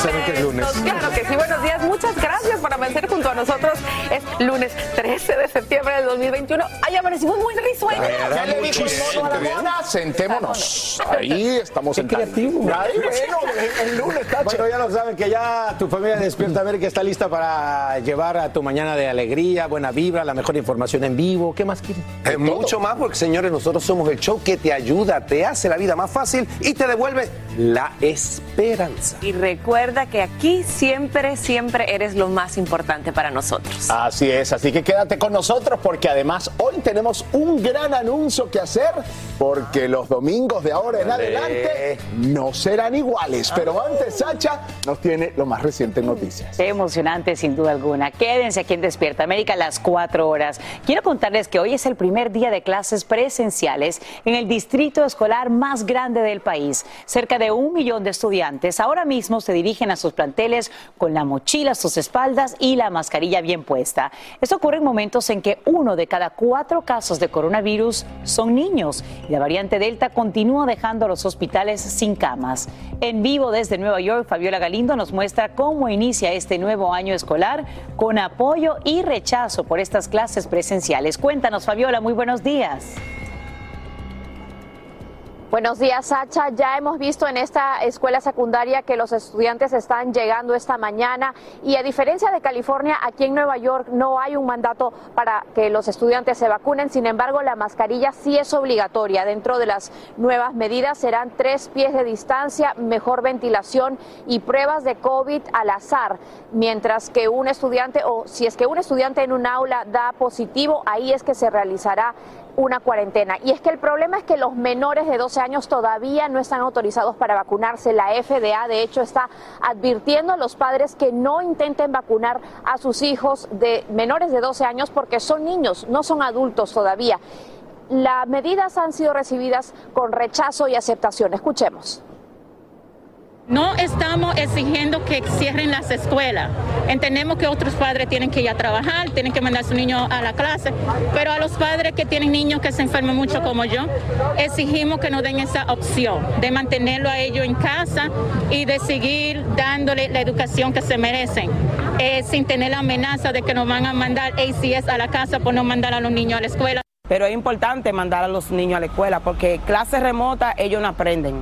Claro que sí, buenos días. Muchas gracias por amanecer junto a nosotros. Es lunes 13 de septiembre del 2021. Ay, amanecimos muy risueños. Ya le dijo el mono a la mona, sentémonos. Ahí estamos Qué sentados. creativo. Ay, bueno, el, el lunes, tache. Bueno, ya lo saben que ya tu familia de Despierta América está lista para llevar a tu mañana de alegría, buena vibra, la mejor información en vivo. ¿Qué más quieren? Eh, mucho más porque, señores, nosotros somos el show que te ayuda, te hace la vida más fácil y te devuelve la esperanza. Y recuerda que aquí siempre, siempre eres lo más importante para nosotros. Así es, así que quédate con nosotros porque además hoy tenemos un gran anuncio que hacer porque los domingos de ahora en adelante no serán iguales. Pero antes, Sacha nos tiene lo más reciente en noticias. Qué emocionante, sin duda alguna. Quédense aquí en Despierta América a las 4 horas. Quiero contarles que hoy es el primer día de clases presenciales en el distrito escolar más grande del país. Cerca de un millón de estudiantes ahora mismo se dirigen a sus planteles con la mochila a sus espaldas y la mascarilla bien puesta. Esto ocurre en momentos en que uno de cada cuatro casos de coronavirus son niños y la variante Delta continúa dejando los hospitales sin camas. En vivo desde Nueva York, Fabiola Galindo nos muestra cómo inicia este nuevo año escolar con apoyo y rechazo por estas clases presenciales. Cuéntanos, Fabiola, muy buenos días. Buenos días, Sacha. Ya hemos visto en esta escuela secundaria que los estudiantes están llegando esta mañana y a diferencia de California, aquí en Nueva York no hay un mandato para que los estudiantes se vacunen. Sin embargo, la mascarilla sí es obligatoria. Dentro de las nuevas medidas serán tres pies de distancia, mejor ventilación y pruebas de COVID al azar. Mientras que un estudiante o si es que un estudiante en un aula da positivo, ahí es que se realizará una cuarentena. Y es que el problema es que los menores de 12 años todavía no están autorizados para vacunarse. La FDA, de hecho, está advirtiendo a los padres que no intenten vacunar a sus hijos de menores de 12 años porque son niños, no son adultos todavía. Las medidas han sido recibidas con rechazo y aceptación. Escuchemos. No estamos exigiendo que cierren las escuelas. Entendemos que otros padres tienen que ir a trabajar, tienen que mandar a su niño a la clase, pero a los padres que tienen niños que se enferman mucho como yo, exigimos que nos den esa opción de mantenerlo a ellos en casa y de seguir dándole la educación que se merecen, eh, sin tener la amenaza de que nos van a mandar ACS a la casa por no mandar a los niños a la escuela. Pero es importante mandar a los niños a la escuela porque clases remotas ellos no aprenden.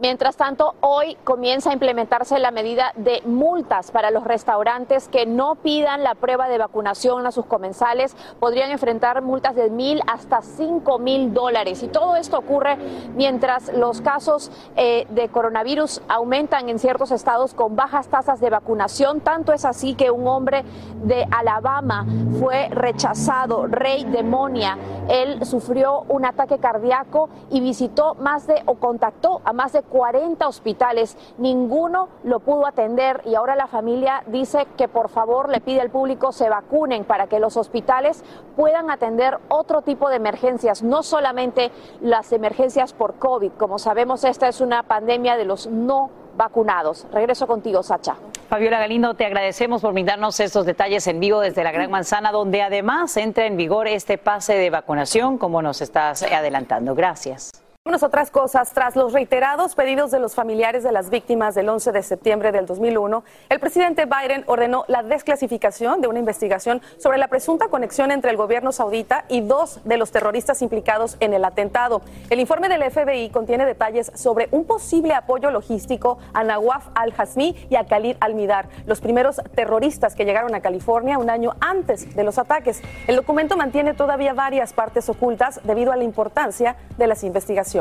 Mientras tanto, hoy comienza a implementarse la medida de multas para los restaurantes que no pidan la prueba de vacunación a sus comensales. Podrían enfrentar multas de mil hasta cinco mil dólares. Y todo esto ocurre mientras los casos eh, de coronavirus aumentan en ciertos estados con bajas tasas de vacunación. Tanto es así que un hombre de Alabama fue rechazado, Rey Demonia. Él sufrió un ataque cardíaco y visitó más de o contactó a más de 40 hospitales, ninguno lo pudo atender y ahora la familia dice que por favor le pide al público se vacunen para que los hospitales puedan atender otro tipo de emergencias, no solamente las emergencias por COVID. Como sabemos, esta es una pandemia de los no vacunados. Regreso contigo, Sacha. Fabiola Galindo, te agradecemos por brindarnos estos detalles en vivo desde la Gran Manzana, donde además entra en vigor este pase de vacunación, como nos estás adelantando. Gracias. Unas otras cosas, tras los reiterados pedidos de los familiares de las víctimas del 11 de septiembre del 2001, el presidente Biden ordenó la desclasificación de una investigación sobre la presunta conexión entre el gobierno saudita y dos de los terroristas implicados en el atentado. El informe del FBI contiene detalles sobre un posible apoyo logístico a Nawaf al-Hasmi y a Khalid al-Midar, los primeros terroristas que llegaron a California un año antes de los ataques. El documento mantiene todavía varias partes ocultas debido a la importancia de las investigaciones.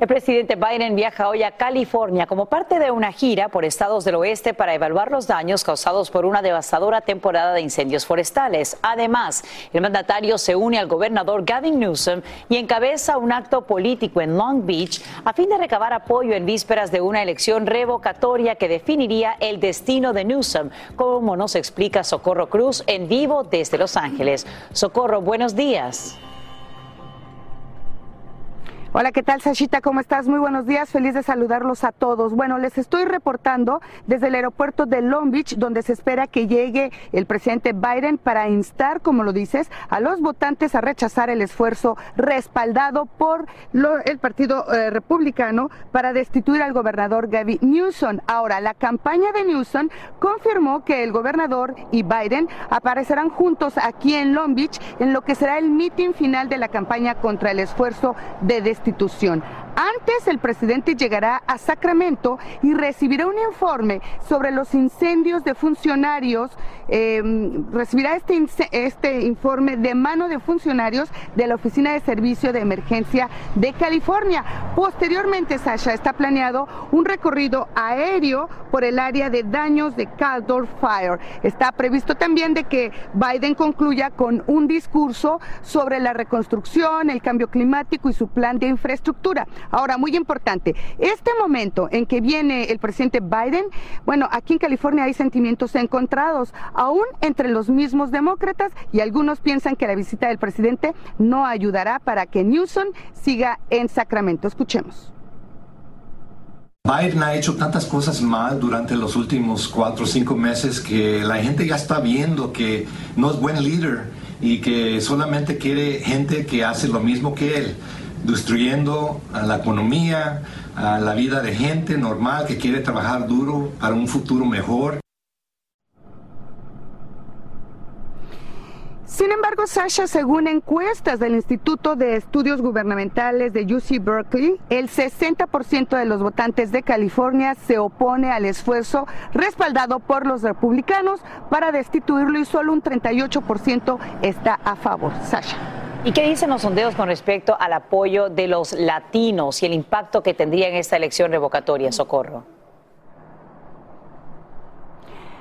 El presidente Biden viaja hoy a California como parte de una gira por estados del oeste para evaluar los daños causados por una devastadora temporada de incendios forestales. Además, el mandatario se une al gobernador Gavin Newsom y encabeza un acto político en Long Beach a fin de recabar apoyo en vísperas de una elección revocatoria que definiría el destino de Newsom, como nos explica Socorro Cruz en vivo desde Los Ángeles. Socorro, buenos días. Hola, ¿qué tal, Sashita? ¿Cómo estás? Muy buenos días, feliz de saludarlos a todos. Bueno, les estoy reportando desde el aeropuerto de Long Beach, donde se espera que llegue el presidente Biden para instar, como lo dices, a los votantes a rechazar el esfuerzo respaldado por el Partido eh, Republicano para destituir al gobernador Gavin Newsom. Ahora, la campaña de Newsom confirmó que el gobernador y Biden aparecerán juntos aquí en Long Beach en lo que será el mitin final de la campaña contra el esfuerzo de destitución institución. Antes el presidente llegará a Sacramento y recibirá un informe sobre los incendios de funcionarios, em, recibirá este, este informe de mano de funcionarios de la Oficina de Servicio de Emergencia de California. Posteriormente, Sasha, está planeado un recorrido aéreo por el área de daños de Caldor Fire. Está previsto también de que Biden concluya con un discurso sobre la reconstrucción, el cambio climático y su plan de infraestructura. Ahora, muy importante, este momento en que viene el presidente Biden, bueno, aquí en California hay sentimientos encontrados, aún entre los mismos demócratas, y algunos piensan que la visita del presidente no ayudará para que Newsom siga en Sacramento. Escuchemos. Biden ha hecho tantas cosas mal durante los últimos cuatro o cinco meses que la gente ya está viendo que no es buen líder y que solamente quiere gente que hace lo mismo que él destruyendo a la economía, a la vida de gente normal que quiere trabajar duro para un futuro mejor. Sin embargo, Sasha, según encuestas del Instituto de Estudios Gubernamentales de UC Berkeley, el 60% de los votantes de California se opone al esfuerzo respaldado por los republicanos para destituirlo y solo un 38% está a favor. Sasha. ¿Y qué dicen los sondeos con respecto al apoyo de los latinos y el impacto que tendría en esta elección revocatoria, Socorro?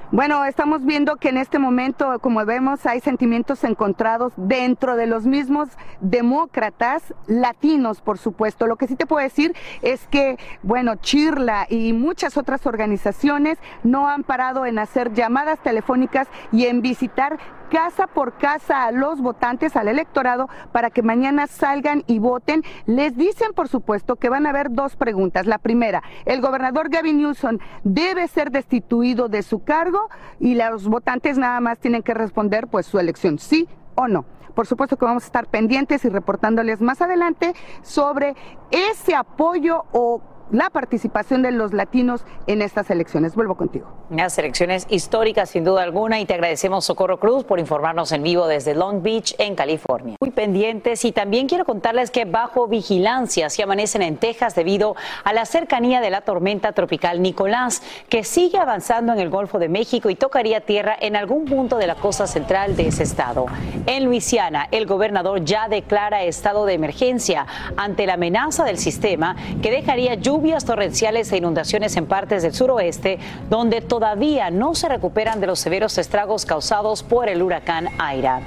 Bueno, estamos viendo que en este momento, como vemos, hay sentimientos encontrados dentro de los mismos demócratas latinos, por supuesto. Lo que sí te puedo decir es que, bueno, Chirla y muchas otras organizaciones no han parado en hacer llamadas telefónicas y en visitar casa por casa a los votantes, al electorado, para que mañana salgan y voten. Les dicen, por supuesto, que van a haber dos preguntas. La primera, el gobernador Gavin Newsom debe ser destituido de su cargo y los votantes nada más tienen que responder pues su elección, sí o no. Por supuesto que vamos a estar pendientes y reportándoles más adelante sobre ese apoyo o la participación de los latinos en estas elecciones. Vuelvo contigo. Unas elecciones históricas sin duda alguna y te agradecemos Socorro Cruz por informarnos en vivo desde Long Beach en California. Muy pendientes y también quiero contarles que bajo vigilancia se amanecen en Texas debido a la cercanía de la tormenta tropical Nicolás que sigue avanzando en el Golfo de México y tocaría tierra en algún punto de la costa central de ese estado. En Luisiana, el gobernador ya declara estado de emergencia ante la amenaza del sistema que dejaría lluvia lluvias torrenciales e inundaciones en partes del suroeste, donde todavía no se recuperan de los severos estragos causados por el huracán Aira.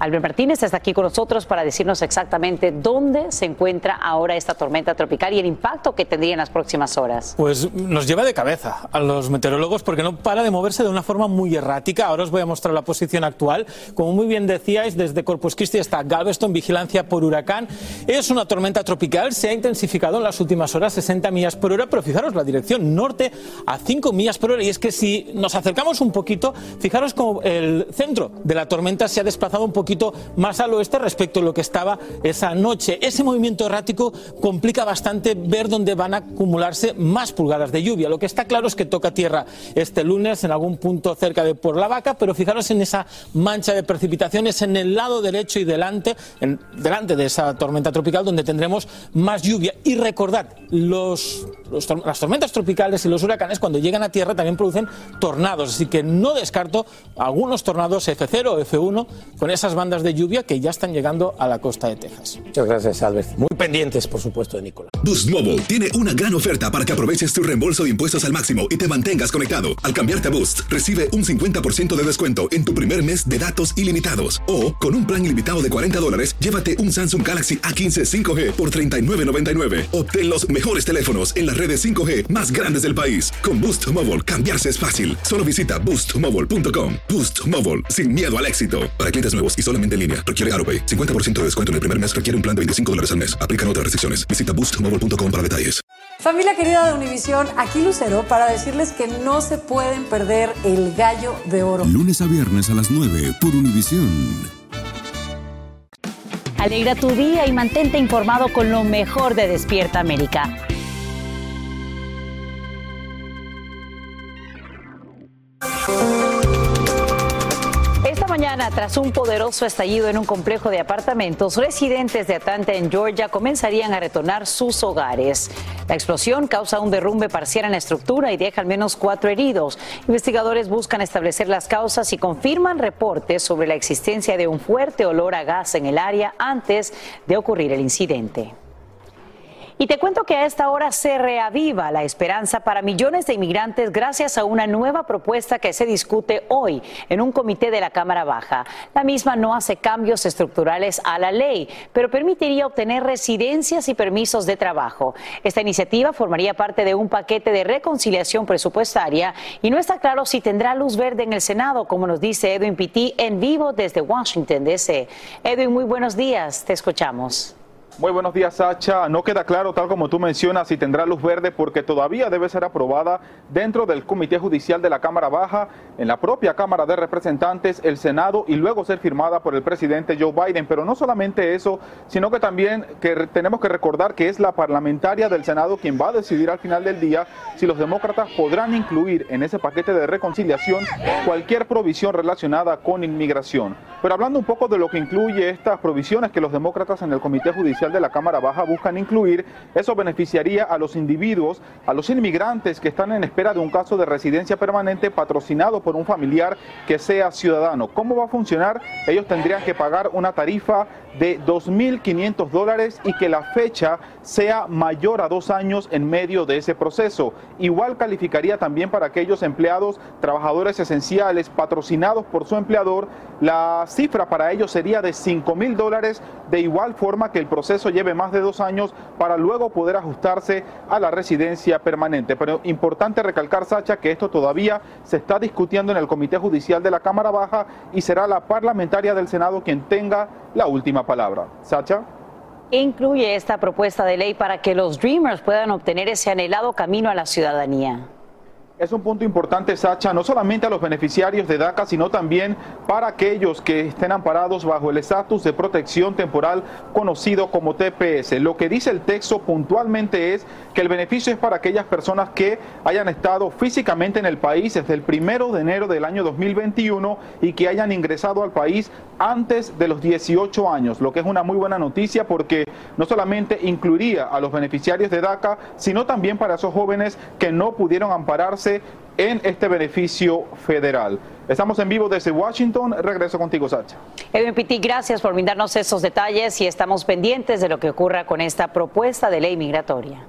Martínez está aquí con nosotros para decirnos exactamente dónde se encuentra ahora esta tormenta tropical y el impacto que tendría en las próximas horas. Pues nos lleva de cabeza a los meteorólogos porque no para de moverse de una forma muy errática. Ahora os voy a mostrar la posición actual. Como muy bien decíais, desde Corpus Christi hasta Galveston, vigilancia por huracán. Es una tormenta tropical, se ha intensificado en las últimas horas 60 millas por hora, pero fijaros la dirección norte a 5 millas por hora. Y es que si nos acercamos un poquito, fijaros como el centro de la tormenta se ha desplazado un poquito más al oeste respecto a lo que estaba esa noche. Ese movimiento errático complica bastante ver dónde van a acumularse más pulgadas de lluvia. Lo que está claro es que toca tierra este lunes en algún punto cerca de Por la Vaca, pero fijaros en esa mancha de precipitaciones en el lado derecho y delante, en, delante de esa tormenta tropical donde tendremos más lluvia. Y recordad, los, las tormentas tropicales y los huracanes cuando llegan a tierra también producen tornados, así que no descarto algunos tornados F0 o F1 con esas bandas de lluvia que ya están llegando a la costa de Texas. Muchas gracias, Albert. Muy pendientes, por supuesto, de Nicolás. Boost Mobile tiene una gran oferta para que aproveches tu reembolso de impuestos al máximo y te mantengas conectado. Al cambiarte a Boost, recibe un 50% de descuento en tu primer mes de datos ilimitados. O, con un plan ilimitado de 40 dólares, llévate un Samsung Galaxy A15 5G por $39.99. Obtén los mejores teléfonos en las redes 5G más grandes del país. Con Boost Mobile, cambiarse es fácil. Solo visita boostmobile.com. Boost Mobile, sin miedo al éxito. Para clientes nuevos y solamente en línea, requiere AroPay. 50% de descuento en el primer mes requiere un plan de 25 dólares al mes. Aplican otras restricciones. Visita boostmobile.com para detalles. Familia querida de Univisión, aquí Lucero para decirles que no se pueden perder el gallo de oro. Lunes a viernes a las 9 por Univisión. Alegra tu día y mantente informado con lo mejor de Despierta América. Tras un poderoso estallido en un complejo de apartamentos, residentes de Atlanta, en Georgia, comenzarían a retornar sus hogares. La explosión causa un derrumbe parcial en la estructura y deja al menos cuatro heridos. Investigadores buscan establecer las causas y confirman reportes sobre la existencia de un fuerte olor a gas en el área antes de ocurrir el incidente. Y te cuento que a esta hora se reaviva la esperanza para millones de inmigrantes gracias a una nueva propuesta que se discute hoy en un comité de la Cámara Baja. La misma no hace cambios estructurales a la ley, pero permitiría obtener residencias y permisos de trabajo. Esta iniciativa formaría parte de un paquete de reconciliación presupuestaria y no está claro si tendrá luz verde en el Senado, como nos dice Edwin Pitti en vivo desde Washington, D.C. Edwin, muy buenos días, te escuchamos. Muy buenos días, Sacha. No queda claro, tal como tú mencionas, si tendrá luz verde porque todavía debe ser aprobada dentro del Comité Judicial de la Cámara Baja, en la propia Cámara de Representantes, el Senado y luego ser firmada por el presidente Joe Biden. Pero no solamente eso, sino que también que tenemos que recordar que es la parlamentaria del Senado quien va a decidir al final del día si los demócratas podrán incluir en ese paquete de reconciliación cualquier provisión relacionada con inmigración. Pero hablando un poco de lo que incluye estas provisiones que los demócratas en el Comité Judicial de la Cámara Baja buscan incluir, eso beneficiaría a los individuos, a los inmigrantes que están en espera de un caso de residencia permanente patrocinado por un familiar que sea ciudadano. ¿Cómo va a funcionar? Ellos tendrían que pagar una tarifa de 2.500 dólares y que la fecha sea mayor a dos años en medio de ese proceso. Igual calificaría también para aquellos empleados, trabajadores esenciales, patrocinados por su empleador, la cifra para ellos sería de 5.000 dólares, de igual forma que el proceso lleve más de dos años para luego poder ajustarse a la residencia permanente. Pero importante recalcar, Sacha, que esto todavía se está discutiendo en el Comité Judicial de la Cámara Baja y será la parlamentaria del Senado quien tenga la última palabra. Sacha. Incluye esta propuesta de ley para que los Dreamers puedan obtener ese anhelado camino a la ciudadanía. Es un punto importante, Sacha, no solamente a los beneficiarios de DACA, sino también para aquellos que estén amparados bajo el estatus de protección temporal conocido como TPS. Lo que dice el texto puntualmente es que el beneficio es para aquellas personas que hayan estado físicamente en el país desde el primero de enero del año 2021 y que hayan ingresado al país antes de los 18 años, lo que es una muy buena noticia porque no solamente incluiría a los beneficiarios de DACA, sino también para esos jóvenes que no pudieron ampararse en este beneficio federal. Estamos en vivo desde Washington. Regreso contigo, Sacha. Edwin Pitti, gracias por brindarnos esos detalles y estamos pendientes de lo que ocurra con esta propuesta de ley migratoria.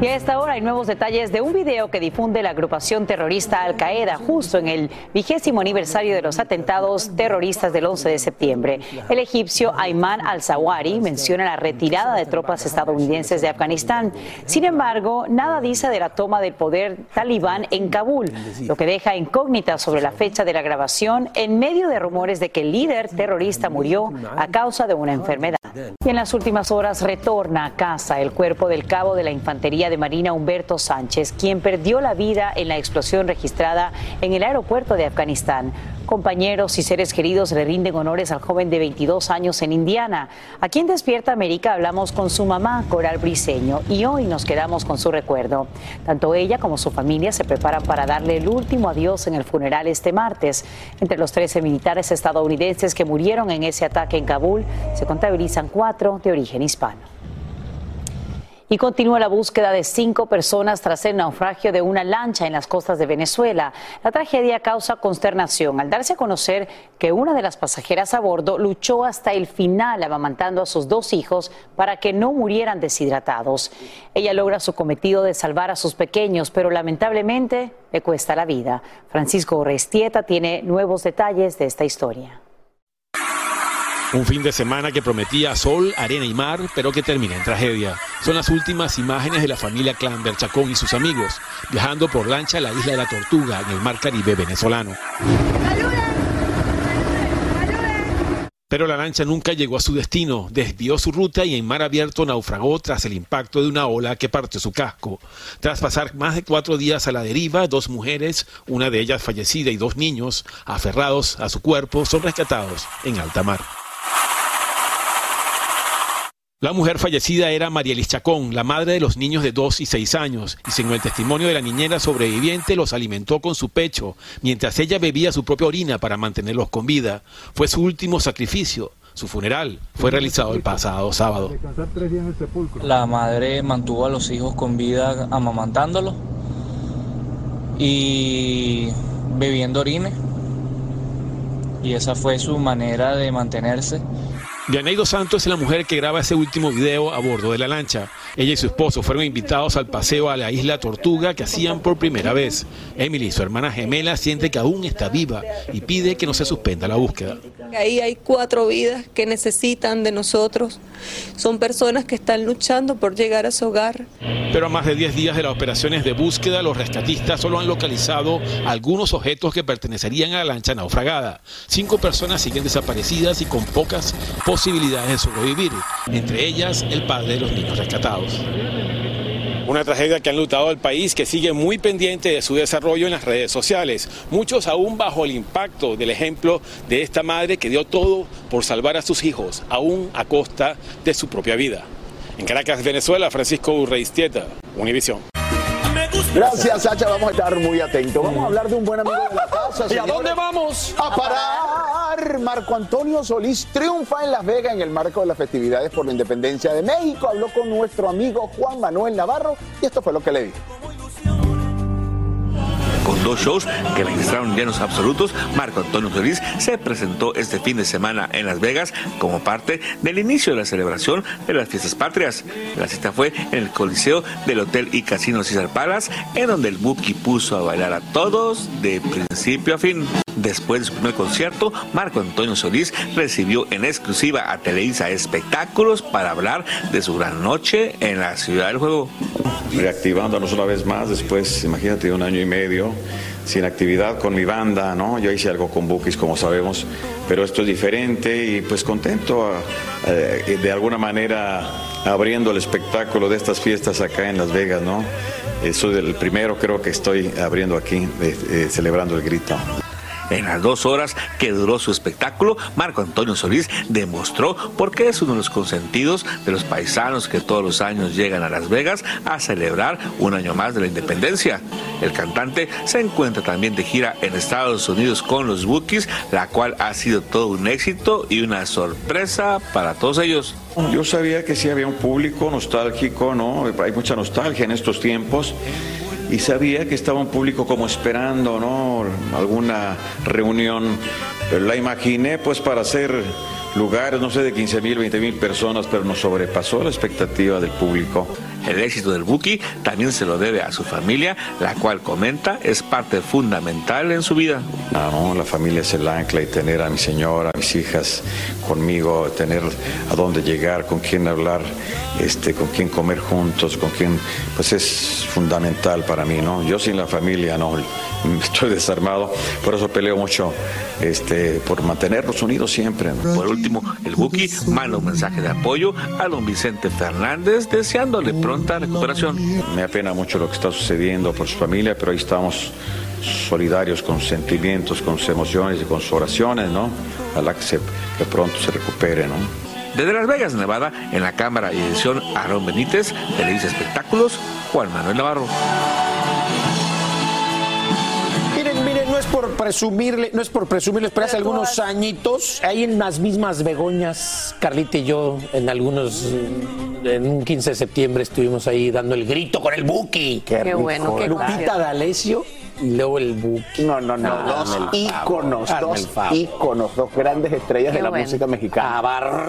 Y a esta hora hay nuevos detalles de un video que difunde la agrupación terrorista Al Qaeda justo en el vigésimo aniversario de los atentados terroristas del 11 de septiembre. El egipcio Ayman al-Zawari menciona la retirada de tropas estadounidenses de Afganistán. Sin embargo, nada dice de la toma del poder talibán en Kabul, lo que deja incógnita sobre la fecha de la grabación en medio de rumores de que el líder terrorista murió a causa de una enfermedad. Y en las últimas horas retorna a casa el cuerpo del cabo de la Infantería de Marina Humberto Sánchez, quien perdió la vida en la explosión registrada en el aeropuerto de Afganistán. Compañeros y seres queridos le rinden honores al joven de 22 años en Indiana. Aquí en Despierta América hablamos con su mamá, Coral Briseño, y hoy nos quedamos con su recuerdo. Tanto ella como su familia se preparan para darle el último adiós en el funeral este martes. Entre los 13 militares estadounidenses que murieron en ese ataque en Kabul, se contabilizan cuatro de origen hispano. Y continúa la búsqueda de cinco personas tras el naufragio de una lancha en las costas de Venezuela. La tragedia causa consternación al darse a conocer que una de las pasajeras a bordo luchó hasta el final amamantando a sus dos hijos para que no murieran deshidratados. Ella logra su cometido de salvar a sus pequeños, pero lamentablemente le cuesta la vida. Francisco Restieta tiene nuevos detalles de esta historia. Un fin de semana que prometía sol, arena y mar, pero que termina en tragedia. Son las últimas imágenes de la familia Clanber Chacón y sus amigos, viajando por lancha a la isla de la Tortuga, en el mar Caribe venezolano. Pero la lancha nunca llegó a su destino, desvió su ruta y en mar abierto naufragó tras el impacto de una ola que partió su casco. Tras pasar más de cuatro días a la deriva, dos mujeres, una de ellas fallecida y dos niños, aferrados a su cuerpo, son rescatados en alta mar. La mujer fallecida era María Elis Chacón, la madre de los niños de 2 y 6 años, y según el testimonio de la niñera sobreviviente, los alimentó con su pecho, mientras ella bebía su propia orina para mantenerlos con vida. Fue su último sacrificio. Su funeral fue realizado el pasado sábado. La madre mantuvo a los hijos con vida amamantándolos y bebiendo orines. Y esa fue su manera de mantenerse. Dianeido Santos es la mujer que graba ese último video a bordo de la lancha. Ella y su esposo fueron invitados al paseo a la isla Tortuga que hacían por primera vez. Emily, su hermana gemela, siente que aún está viva y pide que no se suspenda la búsqueda. Ahí hay cuatro vidas que necesitan de nosotros. Son personas que están luchando por llegar a su hogar. Pero a más de 10 días de las operaciones de búsqueda, los rescatistas solo han localizado algunos objetos que pertenecerían a la lancha naufragada. Cinco personas siguen desaparecidas y con pocas posibilidades de sobrevivir, entre ellas el padre de los niños rescatados. Una tragedia que ha enlutado al país que sigue muy pendiente de su desarrollo en las redes sociales. Muchos aún bajo el impacto del ejemplo de esta madre que dio todo por salvar a sus hijos, aún a costa de su propia vida. En Caracas, Venezuela, Francisco Urreistieta, Univisión. Gracias, Sacha. Vamos a estar muy atentos. Vamos a hablar de un buen amigo de la casa. ¿Y a dónde vamos? A parar. Marco Antonio Solís triunfa en Las Vegas en el marco de las festividades por la independencia de México. Habló con nuestro amigo Juan Manuel Navarro y esto fue lo que le dijo con dos shows que registraron llenos absolutos, Marco Antonio Solís se presentó este fin de semana en Las Vegas como parte del inicio de la celebración de las fiestas patrias. La cita fue en el Coliseo del Hotel y Casino César Palace, en donde el Buki puso a bailar a todos de principio a fin. Después de su primer concierto, Marco Antonio Solís recibió en exclusiva a Televisa Espectáculos para hablar de su gran noche en la Ciudad del Juego. Reactivándonos una vez más, después, imagínate, un año y medio sin actividad con mi banda, ¿no? Yo hice algo con Bookies, como sabemos, pero esto es diferente y pues contento eh, de alguna manera abriendo el espectáculo de estas fiestas acá en Las Vegas, ¿no? Soy el primero creo que estoy abriendo aquí, eh, celebrando el grito. En las dos horas que duró su espectáculo, Marco Antonio Solís demostró por qué es uno de los consentidos de los paisanos que todos los años llegan a Las Vegas a celebrar un año más de la independencia. El cantante se encuentra también de gira en Estados Unidos con los Bookies, la cual ha sido todo un éxito y una sorpresa para todos ellos. Yo sabía que sí había un público nostálgico, ¿no? Hay mucha nostalgia en estos tiempos y sabía que estaba un público como esperando, ¿no? Alguna reunión, la imaginé pues para hacer lugares, no sé, de 15 mil, 20 mil personas, pero nos sobrepasó la expectativa del público. El éxito del Buki también se lo debe a su familia, la cual comenta es parte fundamental en su vida. Ah, no, la familia es el ancla y tener a mi señora, a mis hijas conmigo, tener a dónde llegar, con quién hablar, este, con quién comer juntos, con quién, pues es fundamental para mí, ¿no? Yo sin la familia no estoy desarmado, por eso peleo mucho este, por mantenernos unidos siempre. Por último, el Buki manda un mensaje de apoyo a don Vicente Fernández, deseándole pronta recuperación. Me apena mucho lo que está sucediendo por su familia, pero ahí estamos solidarios con sentimientos, con sus emociones y con sus oraciones, ¿no? Ojalá que, se, que pronto se recupere, ¿no? Desde Las Vegas, Nevada, en la cámara y edición Aaron Benítez, Televisa Espectáculos, Juan Manuel Navarro. Por presumirle, no es por presumirles, pero hace algunos añitos, ahí en las mismas Begoñas, Carlita y yo, en algunos, en un 15 de septiembre estuvimos ahí dando el grito con el Buki. Qué bueno, qué Lupita. D'Alessio y luego el Buki. No, no, no, Ah, dos íconos, dos íconos, dos grandes estrellas Qué de la bueno. música mexicana.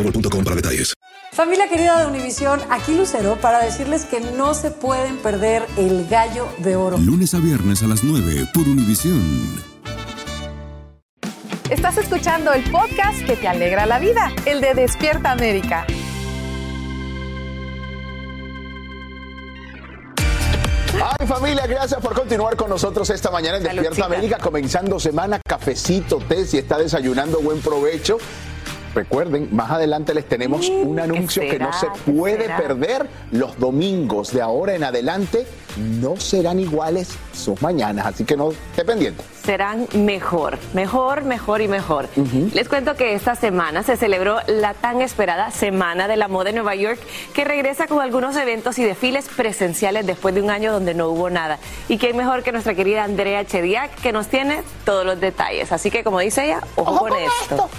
boostmobile.com para detalles. Familia querida de Univisión, aquí Lucero para decirles que no se pueden perder el gallo de oro. Lunes a viernes a las 9 por Univisión. Estás escuchando el podcast que te alegra la vida, el de Despierta América. Ay, familia, gracias por continuar con nosotros esta mañana en Despierta. América, comenzando semana, cafecito, té, si está desayunando, buen provecho. Recuerden, más adelante les tenemos un anuncio que no se? ¿Qué puede perder. Los domingos de ahora en adelante no serán iguales sus mañanas, así que no esté pendiente. serán mejor, mejor, mejor y mejor. Les cuento que esta semana se celebró la tan esperada Semana de la Moda en Nueva York, que regresa con algunos eventos y desfiles presenciales después de un año donde no hubo nada. Y quién mejor que nuestra querida Andrea Chediak, que nos tiene todos los detalles. Así que, como dice ella, ojo, con esto.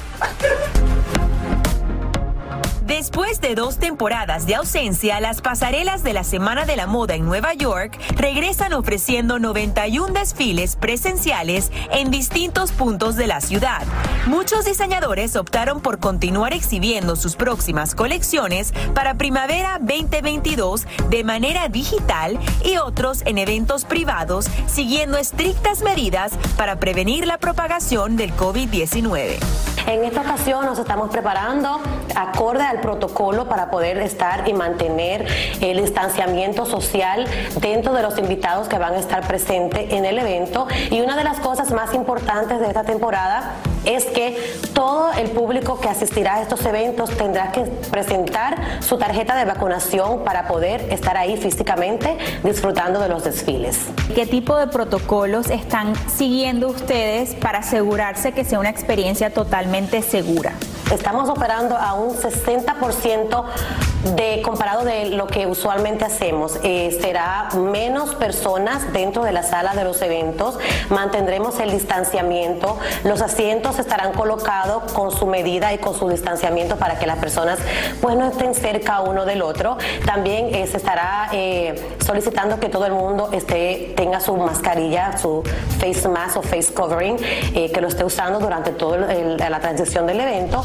Después de dos temporadas de ausencia, las pasarelas de la Semana de la Moda en Nueva York regresan ofreciendo 91 desfiles presenciales en distintos puntos de la ciudad. Muchos diseñadores optaron por continuar exhibiendo sus próximas colecciones para primavera 2022 de manera digital y otros en eventos privados, siguiendo estrictas medidas para prevenir la propagación del COVID-19. En esta ocasión nos estamos preparando acorde al protocolo para poder estar y mantener el distanciamiento social dentro de los invitados que van a estar presentes en el evento. Y una de las cosas más importantes de esta temporada es que todo el público que asistirá a estos eventos tendrá que presentar su tarjeta de vacunación para poder estar ahí físicamente disfrutando de los desfiles. ¿Qué tipo de protocolos están siguiendo ustedes para asegurarse que sea una experiencia totalmente segura? Estamos operando a un 60% de comparado de lo que usualmente hacemos. Eh, será menos personas dentro de la sala de los eventos. Mantendremos el distanciamiento. Los asientos estarán colocados con su medida y con su distanciamiento para que las personas pues no estén cerca uno del otro. También eh, se estará eh, solicitando que todo el mundo esté tenga su mascarilla, su face mask o face covering, que lo esté usando durante toda la transición del evento.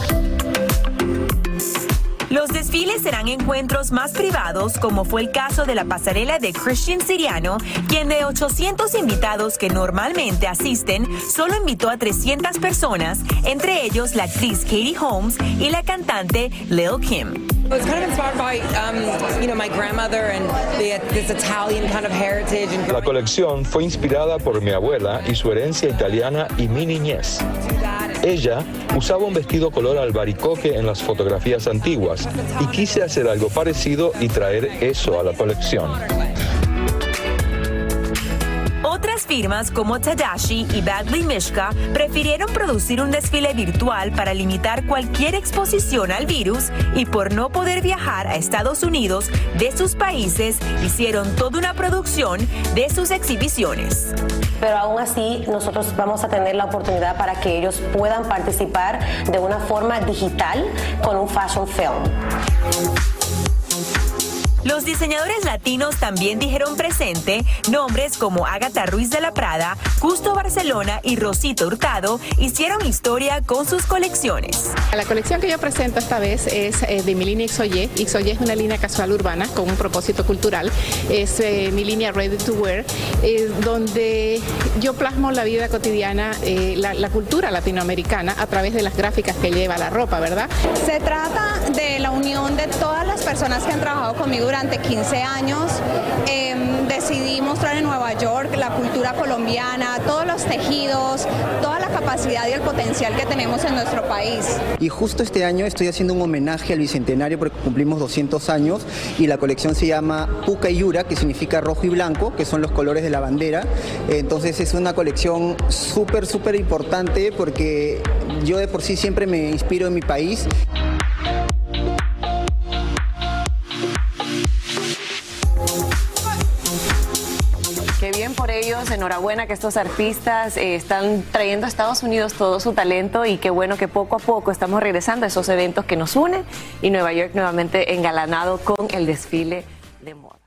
Los desfiles serán encuentros más privados, como fue el caso de la pasarela de Christian Siriano, quien de 800 invitados que normalmente asisten, solo invitó a 300 personas, entre ellos la actriz Katie Holmes y la cantante Lil Kim. I was kind of inspired by, um, you know, my grandmother and the, this Italian kind of heritage. And La colección fue inspirada por mi abuela y su herencia italiana y mi niñez. Ella usaba un vestido color albaricoque en las fotografías antiguas y quise hacer algo parecido y traer eso a la colección. Firmas como Tadashi y Badley Mishka prefirieron producir un desfile virtual para limitar cualquier exposición al virus y por no poder viajar a Estados Unidos de sus países, hicieron toda una producción de sus exhibiciones. Pero aún así, nosotros vamos a tener la oportunidad para que ellos puedan participar de una forma digital con un fashion film. Los diseñadores latinos también dijeron presente nombres como Agatha Ruiz de la Prada, Justo Barcelona y Rosito Hurtado hicieron historia con sus colecciones. La colección que yo presento esta vez es eh, de mi línea Xoye. Xoye es una línea casual urbana con un propósito cultural. Es eh, mi línea Ready to Wear, donde yo plasmo la vida cotidiana, eh, la, la cultura latinoamericana a través de las gráficas que lleva la ropa, ¿verdad? Se trata de la unión de todas las personas que han trabajado conmigo durante 15 años. Em, decidí mostrar en Nueva York la cultura colombiana, todos los tejidos, toda la capacidad y el potencial que tenemos en nuestro país. Y justo este año estoy haciendo un homenaje al Bicentenario porque cumplimos 200 años y la colección se llama Puca y Yura, que significa rojo y blanco, que son los colores de la bandera. Entonces es una colección súper, súper importante porque yo de por sí siempre me inspiro en mi país. Enhorabuena que estos artistas eh, están trayendo a Estados Unidos todo su talento y qué bueno que poco a poco estamos regresando a esos eventos que nos unen y Nueva York nuevamente engalanado con el desfile de moda.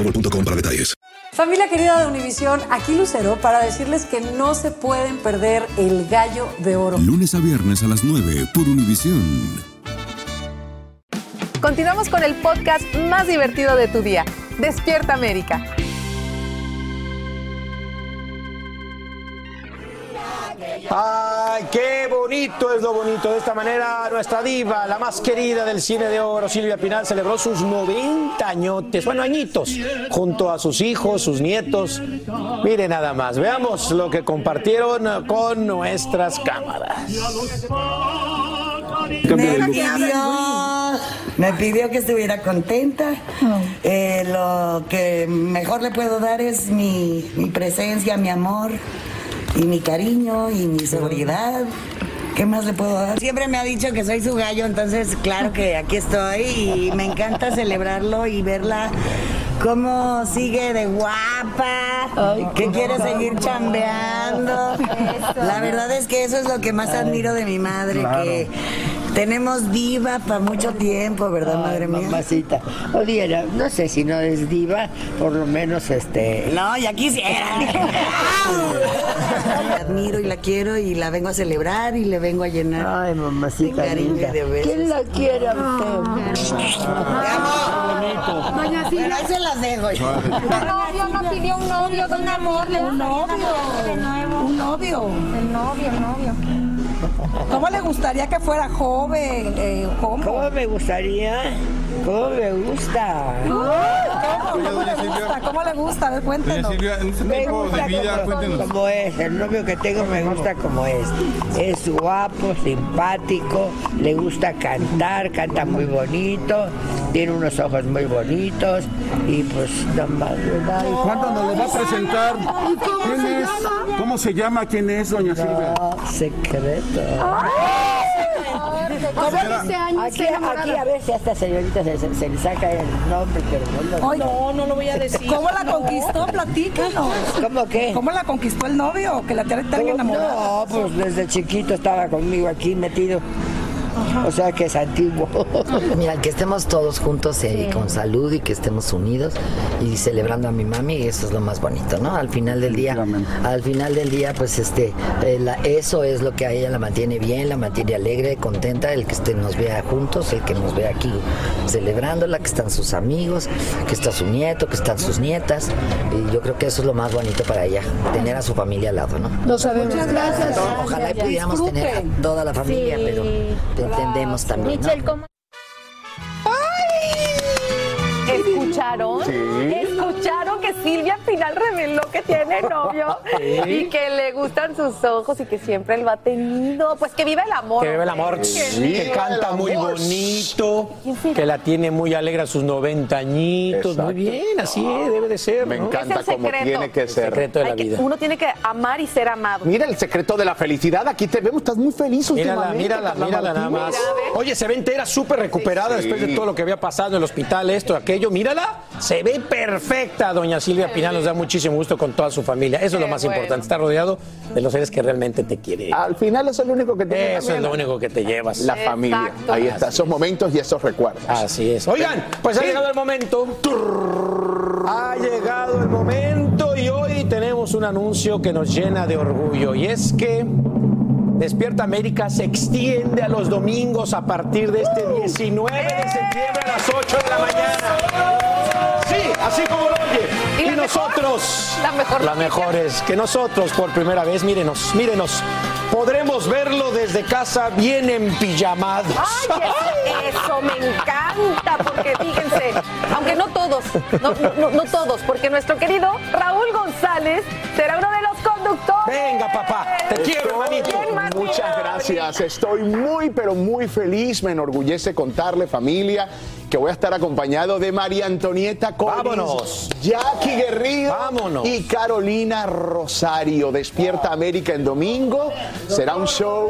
boostmobile.com para detalles. Familia querida de Univisión, aquí Lucero para decirles que no se pueden perder el gallo de oro. Lunes a viernes a las 9 por Univisión. Continuamos con el podcast más divertido de tu día, Despierta América. Ay, qué bonito es lo bonito. De esta manera, nuestra diva, la más querida del cine de oro, Silvia Pinal, celebró sus 90 añotes, bueno, añitos, junto a sus hijos, sus nietos. Mire nada más, veamos lo que compartieron con nuestras cámaras. Me pidió, me pidió que estuviera contenta. Eh, lo que mejor le puedo dar es mi, mi presencia, mi amor y mi cariño y mi seguridad. ¿Qué más le puedo dar? Siempre me ha dicho que soy su gallo, entonces claro que aquí estoy y me encanta celebrarlo y verla cómo sigue de guapa, que quiere seguir chambeando. La verdad es que eso es lo que más admiro de mi madre, que tenemos diva para mucho tiempo, ¿verdad, madre mía? Mamacita. Oye, no sé si no es diva, por lo menos este. No, ya quisiera. la admiro y la quiero y la vengo a celebrar y le vengo a llenar. Ay, mamacita. de cariño linda. y de besos. ¿Quién la quiere a usted? Doña Silvia. ahí se las dejo. yo. novio no pidió un novio, don amor. Un novio. Un novio. El novio, el novio. ¿Cómo le gustaría que fuera joven? Eh, ¿cómo? ¿Cómo me gustaría? ¿Cómo me gusta? ¿Cómo le gusta? ¿Cómo le gusta? A ver, cuéntenos. Me gusta como, como es, el novio que tengo me gusta como es. Es guapo, simpático, le gusta cantar, canta muy bonito, tiene unos ojos muy bonitos y pues nomás, ¿verdad? ¿Cuándo nos lo va a presentar? ¿Quién es? ¿Cómo se llama? ¿Quién es, doña Silvia? No, secreto. ¿Cómo dice Aquí, aquí a veces a esta señorita se, se- se le saca el nombre, pero no lo Ay, no, no lo voy a decir. ¿Cómo la conquistó? Platícanos. ¿Cómo qué? ¿Cómo la conquistó el novio? Que la tiene tan enamorada. No, pues desde chiquito estaba conmigo aquí metido. O sea que es antiguo. Mira, que estemos todos juntos eh, con salud y que estemos unidos y celebrando a mi mami, eso es lo más bonito, ¿no? Al final del día, al final del día, pues este, eh, la- eso es lo que a ella la mantiene bien, la mantiene alegre, contenta, el que este, nos vea juntos, el que nos vea aquí celebrándola, que están sus amigos, que está su nieto, que están sus nietas, y yo creo que eso es lo más bonito para ella, tener a su familia al lado, ¿no? Lo sabemos. Muchas gracias. Ojalá y pudiéramos tener a toda la familia, Sí. pero te entendemos también. ¿no? Michelle, ¿cómo? ¿Escucharon? Sí. ¿Escucharon que Silvia al final reveló que tiene novio? Sí. Y que le gustan sus ojos y que siempre lo ha tenido. Pues que vive el amor. Que vive el amor, hombre. que canta muy bonito, que la tiene muy alegre a sus 90 añitos. Muy bien, así es, debe de ser. Me ¿no? encanta como tiene que El ser. secreto de la Hay que- vida. uno tiene que amar y ser amado. Mira el secreto de la felicidad. Aquí te vemos, estás muy feliz Mírala, últimamente. mírala, Carla mírala nada más. Oye, se ve entera, súper recuperada Sí. después de todo lo que había pasado en el hospital, esto, aquello. Mírala, se ve perfecta, doña Silvia Pinal. Nos da muchísimo gusto con toda su familia. Eso es lo más bueno. importante, estar rodeado de los seres que realmente te quieren. Al final eso es lo único que te Eso es lo único que te llevas. La familia. Ahí está, esos momentos y esos recuerdos. Así es. Oigan, pues ha llegado el momento. Ha llegado el momento y hoy tenemos un anuncio que nos llena de orgullo y es que Despierta América se extiende a los domingos a partir de este 19 de septiembre a las 8 de la mañana. Sí, así como lo. ¿Y Y, mejor? nosotros, La mejor la mejor es que nosotros por primera vez, mírenos, mírenos, podremos verlo desde casa bien en pijamados. Ay, eso, eso me encanta, porque fíjense, aunque no todos, no, no- no todos, porque nuestro querido Raúl González será uno de los conductores. Venga, papá, te quiero, hermanito. ¿Quién más Muchas gracias. Estoy muy, pero muy feliz. Me enorgullece contarle, familia, que voy a estar acompañado de María Antonieta Collins, Vámonos. Jackie Guerrido Vámonos. y Carolina Rosario. Despierta América en domingo. Será un show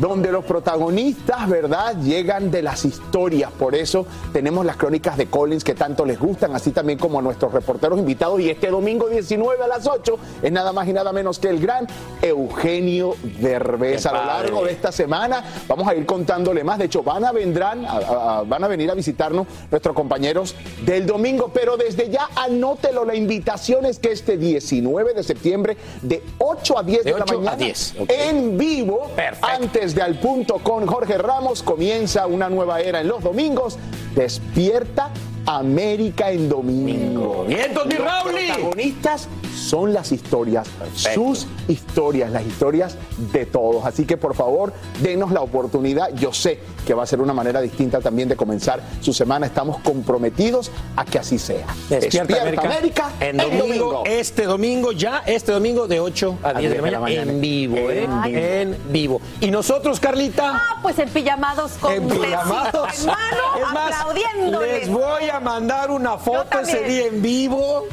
donde los protagonistas, ¿verdad?, llegan de las historias. Por eso tenemos las crónicas de Collins que tanto les gustan, así también como a nuestros reporteros invitados. Y este domingo 19 a las 8 es nada más y nada menos que el gran Eugenio Derbez. A lo largo de esta semana vamos a ir contándole más. De hecho, van a, vendrán, a- a- van a venir a nuestros compañeros del domingo. Pero desde ya anótelo. La invitación es que este 19 de septiembre, de 8 a 10 de, De la 8 a mañana, 10, ok. en vivo, Perfecto. antes de Al Punto con Jorge Ramos, comienza una nueva era en los domingos. Despierta América en domingo. Vientos, mi protagonistas son las historias, sus historias, las historias de todos. Así que por favor, denos la oportunidad. Yo sé que va a ser una manera distinta también de comenzar su semana. Estamos comprometidos a que así sea. Despierta, América, en en domingo, este domingo ya, este domingo de 8 a 10 de la mañana, en vivo, ¿eh? En vivo. En vivo. Y nosotros, Carlita, Ah, pues en pijamados con en pijamados. en mano, Es más, aplaudiéndoles. les voy a mandar una foto ese día en vivo,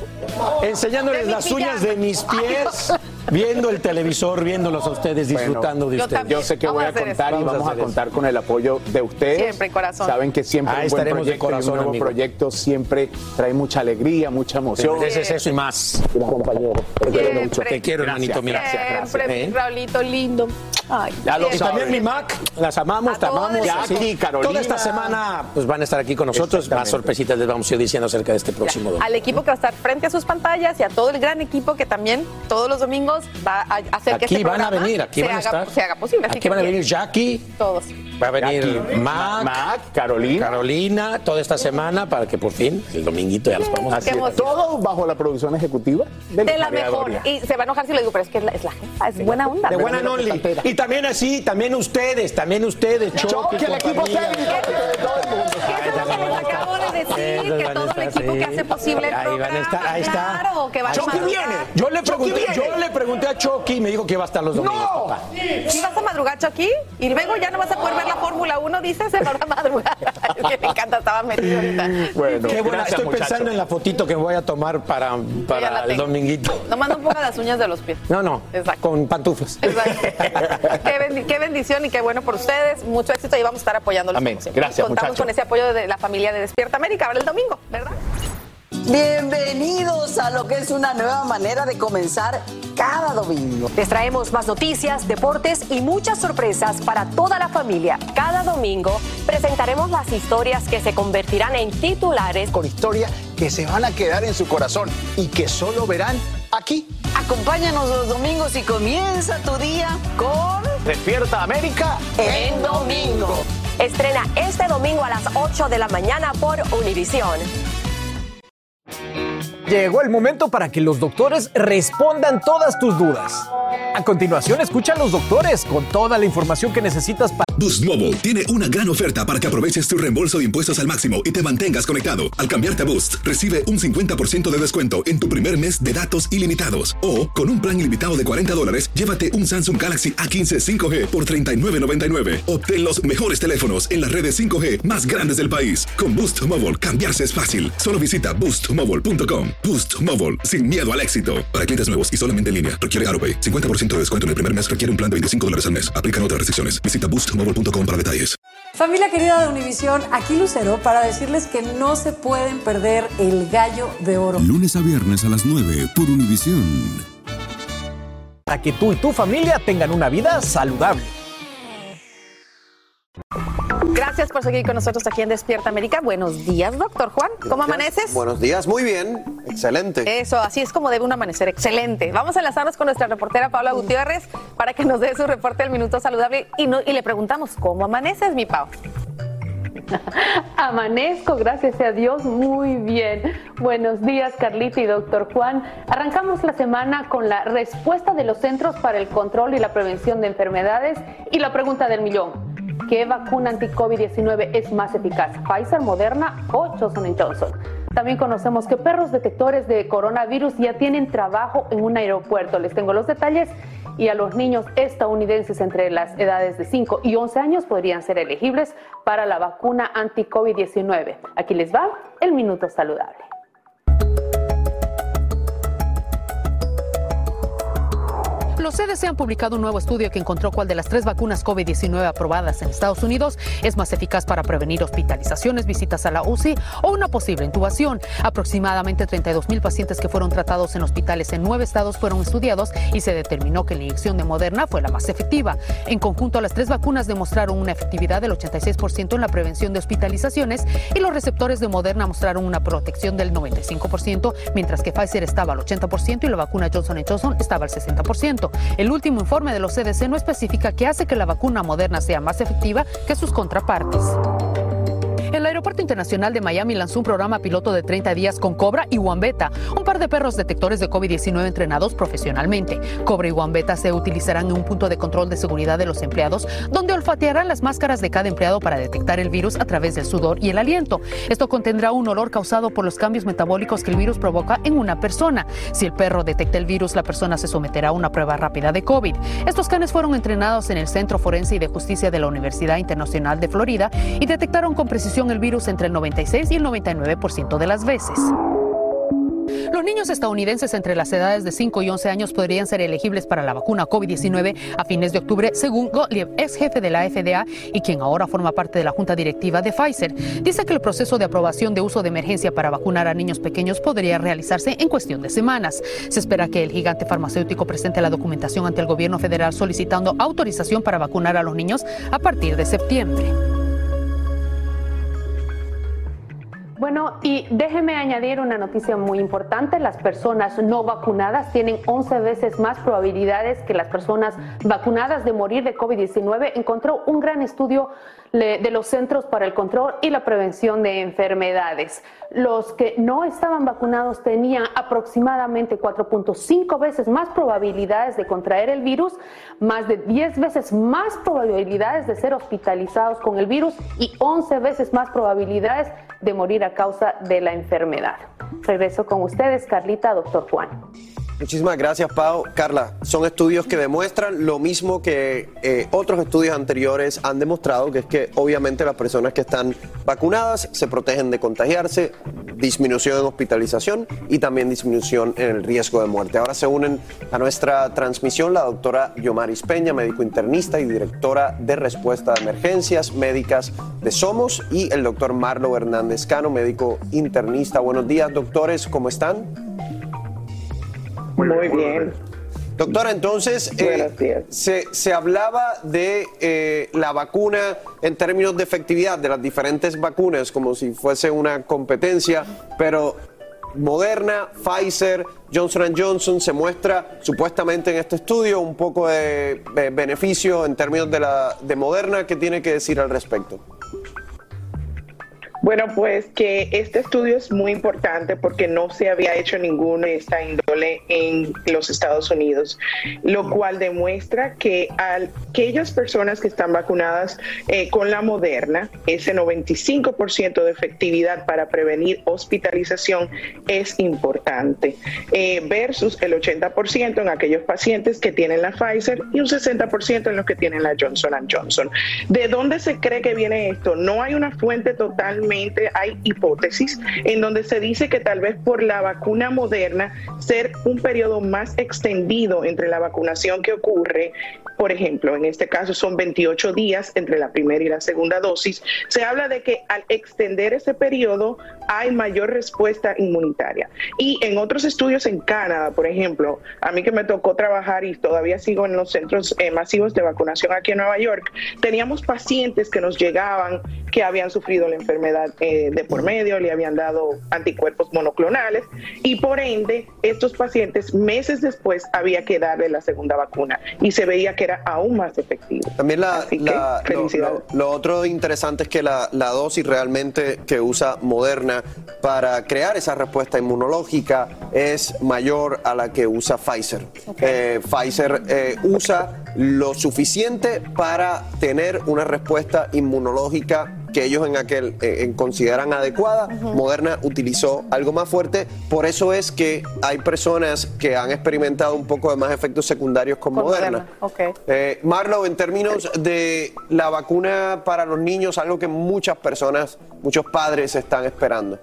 enseñándoles De mi las uñas de mis pies, viendo el televisor, viéndolos a ustedes, disfrutando de ustedes. Yo sé que Vamos voy a a contar eso. y Vamos a vamos a contar con el apoyo de ustedes. Siempre, corazón. Saben que siempre Ahí un buen estaremos de y un corazón, nuevo amigo. proyecto siempre trae mucha alegría, mucha emoción. Ese es eso y más. Mira, compañero, te quiero Siempre. mucho. Te quiero, hermanito, mira. Siempre, mi ¿Eh? Raulito lindo. Ay, Ya lo Y siempre. también mi Mac, las amamos, A te amamos. Jackie. Carolina. Toda esta semana pues van a estar aquí con nosotros. Más sorpresitas les vamos a ir diciendo acerca de este próximo domingo. Al equipo que va a estar frente a sus pantallas y a todo el gran equipo que también todos los domingos va a hacer que Aquí este van a venir, aquí se van a haga, estar. se haga posible. Así Aquí que van a venir Jackie, todos. Va a venir Jackie, Mac, Mac, Carolina. Carolina, toda esta semana para que por fin el dominguito ya los podamos emoción. Todo bajo la producción ejecutiva de, De la mejor. Doria. Y se va a enojar si le digo, pero es que es la, es la jefa, es buena onda. de buena mira. Y también así, también ustedes, también ustedes, Choque, Choque, el equipo técnico, todo el mundo. Que eso es lo que les acabo de decir, Esos que todo el equipo sí. que hace posible el Ahí van a programa. estar, ahí está. Claro, que va Chucky viene. Yo le pregunté, viene. yo le pregunté a Chucky y me dijo que iba a estar los domingos, ¡No! papá. ¿Sí vas a madrugar, Chucky? Y luego ya no vas a poder ver la Fórmula 1, dices, se va a madrugar. Es que me encanta, estaba metido ahorita. Bueno, Qué bueno, gracias, estoy pensando en la fotito que voy a tomar para, para el tengo. dominguito. Nomás no ponga las uñas de los pies. No, no, Exacto. con pantuflas. Exacto. qué, bendi- qué bendición y qué bueno por ustedes. Mucho éxito y vamos a estar apoyándolos. Amén. Gracias, Contamos con ese apoyo de la familia de Despierta América ahora el domingo, ¿verdad? Bienvenidos a lo que es una nueva manera de comenzar cada domingo. Les traemos más noticias, deportes y muchas sorpresas para toda la familia. Cada domingo presentaremos las historias que se convertirán en titulares. Con historias que se van a quedar en su corazón y que solo verán aquí. Acompáñanos los domingos y comienza tu día con Despierta América en domingo. Estrena este domingo a las 8 de la mañana por Univisión. Música Llegó el momento para que los doctores respondan todas tus dudas. A continuación, escucha a los doctores con toda la información que necesitas para... Boost Mobile tiene una gran oferta para que aproveches tu reembolso de impuestos al máximo y te mantengas conectado. Al cambiarte a Boost, recibe un 50% de descuento en tu primer mes de datos ilimitados. O, con un plan ilimitado de 40 dólares, llévate un Samsung Galaxy A15 5G por $39.99. Obtén los mejores teléfonos en las redes 5G más grandes del país. Con Boost Mobile, cambiarse es fácil. Solo visita boostmobile.com. Boost Mobile, sin miedo al éxito. Para clientes nuevos y solamente en línea, requiere AroPay. 50% de descuento en el primer mes requiere un plan de 25 dólares al mes. Aplican otras restricciones. Visita boostmobile.com para detalles. Familia querida de Univisión, aquí Lucero para decirles que no se pueden perder el gallo de oro. Lunes a viernes a las 9 por Univisión. Para que tú y tu familia tengan una vida saludable. Gracias por seguir con nosotros aquí en Despierta América. Buenos días, doctor Juan. ¿Cómo amaneces? Buenos días, muy bien, excelente. Eso, así es como debe un amanecer, excelente. Vamos a enlazarnos con nuestra reportera Paula Gutiérrez para que nos dé su reporte del Minuto Saludable y, no- y le preguntamos, ¿cómo amaneces, mi Pau? Amanezco, gracias a Dios, muy bien. Buenos días, Carlita y doctor Juan. Arrancamos la semana con la respuesta de los Centros para el Control y la Prevención de Enfermedades y la pregunta del millón. ¿Qué vacuna anti-COVID-19 es más eficaz? ¿Pfizer, Moderna o Johnson Johnson? También conocemos que perros detectores de coronavirus ya tienen trabajo en un aeropuerto. Les tengo los detalles y a los niños estadounidenses entre las edades de 5 y 11 años podrían ser elegibles para la vacuna anti-COVID-19. Aquí les va el minuto saludable. Los CDC han publicado un nuevo estudio que encontró cuál de las tres vacunas COVID-19 aprobadas en Estados Unidos es más eficaz para prevenir hospitalizaciones, visitas a la UCI o una posible intubación. Aproximadamente 32 mil pacientes que fueron tratados en hospitales en nueve estados fueron estudiados y se determinó que la inyección de Moderna fue la más efectiva. En conjunto, las tres vacunas demostraron una efectividad del 86% en la prevención de hospitalizaciones y los receptores de Moderna mostraron una protección del 95%, mientras que Pfizer estaba al 80% y la vacuna Johnson Johnson estaba al 60%. El último informe de los CDC no especifica qué hace que la vacuna moderna sea más efectiva que sus contrapartes. Internacional de Miami lanzó un programa piloto de 30 días con Cobra y Wambeta, un par de perros detectores de COVID-19 entrenados profesionalmente. Cobra y Wambeta se utilizarán en un punto de control de seguridad de los empleados, donde olfatearán las máscaras de cada empleado para detectar el virus a través del sudor y el aliento. Esto contendrá un olor causado por los cambios metabólicos que el virus provoca en una persona. Si el perro detecta el virus, la persona se someterá a una prueba rápida de COVID. Estos canes fueron entrenados en el Centro Forense y de Justicia de la Universidad Internacional de Florida y detectaron con precisión el virus entre el 96 y el 99% de las veces. Los niños estadounidenses entre las edades de 5 y 11 años podrían ser elegibles para la vacuna COVID-19 a fines de octubre, según Gottlieb, ex jefe de la FDA y quien ahora forma parte de la junta directiva de Pfizer. Dice que el proceso de aprobación de uso de emergencia para vacunar a niños pequeños podría realizarse en cuestión de semanas. Se espera que el gigante farmacéutico presente la documentación ante el gobierno federal solicitando autorización para vacunar a los niños a partir de septiembre. Bueno, y déjeme añadir una noticia muy importante. Las personas no vacunadas tienen 11 veces más probabilidades que las personas vacunadas de morir de COVID-19. Encontró un gran estudio de los Centros para el Control y la Prevención de Enfermedades. Los que no estaban vacunados tenían aproximadamente 4.5 veces más probabilidades de contraer el virus, más de 10 veces más probabilidades de ser hospitalizados con el virus y 11 veces más probabilidades de morir a causa de la enfermedad. Regreso con ustedes, Carlita, doctor Juan. Muchísimas gracias, Pau. Carla, son estudios que demuestran lo mismo que eh, otros estudios anteriores han demostrado, que es que obviamente las personas que están vacunadas se protegen de contagiarse, disminución en hospitalización y también disminución en el riesgo de muerte. Ahora se unen a nuestra transmisión la doctora Yomaris Peña, médico internista y directora de respuesta de emergencias médicas de Somos, y el doctor Marlo Hernández Cano, médico internista. Buenos días, doctores, ¿cómo están? Muy bien. Doctora, entonces eh, se, se, hablaba de eh, la vacuna en términos de efectividad de las diferentes vacunas como si fuese una competencia, pero Moderna, Pfizer, Johnson Johnson se muestra supuestamente en este estudio un poco de, de beneficio en términos de la de Moderna. ¿Qué tiene que decir al respecto? Bueno, pues que este estudio es muy importante porque no se había hecho ninguno de esta índole en los Estados Unidos, lo cual demuestra que aquellas personas que están vacunadas eh, con la moderna, ese 95% de efectividad para prevenir hospitalización es importante, eh, versus el 80% en aquellos pacientes que tienen la Pfizer y un 60% en los que tienen la Johnson Johnson. ¿De dónde se cree que viene esto? No hay una fuente totalmente hay hipótesis en donde se dice que tal vez por la vacuna moderna ser un periodo más extendido entre la vacunación que ocurre por ejemplo, en este caso son 28 días entre la primera y la segunda dosis, se habla de que al extender ese periodo hay mayor respuesta inmunitaria. Y en otros estudios en Canadá, por ejemplo, a mí que me tocó trabajar y todavía sigo en los centros eh, masivos de vacunación aquí en Nueva York, teníamos pacientes que nos llegaban que habían sufrido la enfermedad eh, de por medio, le habían dado anticuerpos monoclonales y por ende estos pacientes meses después había que darle la segunda vacuna y se veía que era aún más efectivo. También la, lo, otro interesante es que la, dosis realmente que usa Moderna para crear esa respuesta inmunológica es mayor a la que usa Pfizer. Eh, Pfizer eh, usa lo suficiente para tener una respuesta inmunológica que ellos en aquel eh, consideran adecuada. Moderna utilizó algo más fuerte. Por eso es que hay personas que han experimentado un poco de más efectos secundarios con, Moderna. Eh, Marlo, en términos de la vacuna para los niños, algo que muchas personas, muchos padres están esperando.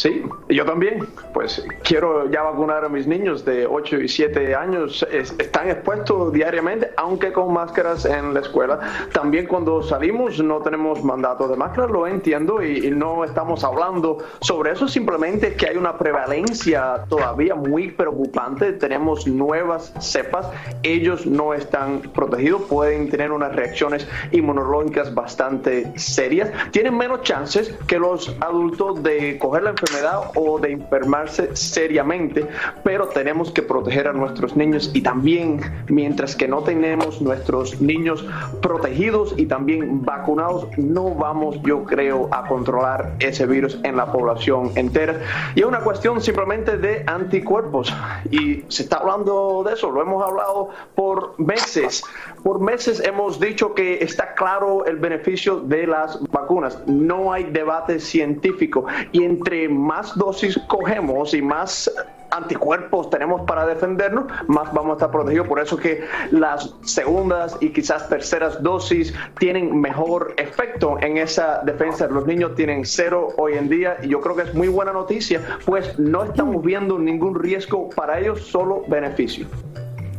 Sí, yo también. Pues quiero ya vacunar a mis niños de 8 y 7 años. están expuestos diariamente, aunque con máscaras en la escuela. También cuando salimos no tenemos mandato de máscara, lo entiendo y, no estamos hablando sobre eso. Simplemente que hay una prevalencia todavía muy preocupante. Tenemos nuevas cepas. Ellos no están protegidos. Pueden tener unas reacciones inmunológicas bastante serias. Tienen menos chances que los adultos de coger la enfermedad o de enfermarse seriamente, pero tenemos que proteger a nuestros niños y también mientras que no tenemos nuestros niños protegidos y también vacunados, no vamos, yo creo, a controlar ese virus en la población entera. Y es una cuestión simplemente de anticuerpos y se está hablando de eso, lo hemos hablado por meses. Por meses hemos dicho que está claro el beneficio de las vacunas. No hay debate científico y entre más dosis cogemos y más anticuerpos tenemos para defendernos, más vamos a estar protegidos. Por eso que las segundas y quizás terceras dosis tienen mejor efecto en esa defensa. Los niños tienen cero hoy en día y yo creo que es muy buena noticia, pues no estamos viendo ningún riesgo para ellos, solo beneficio.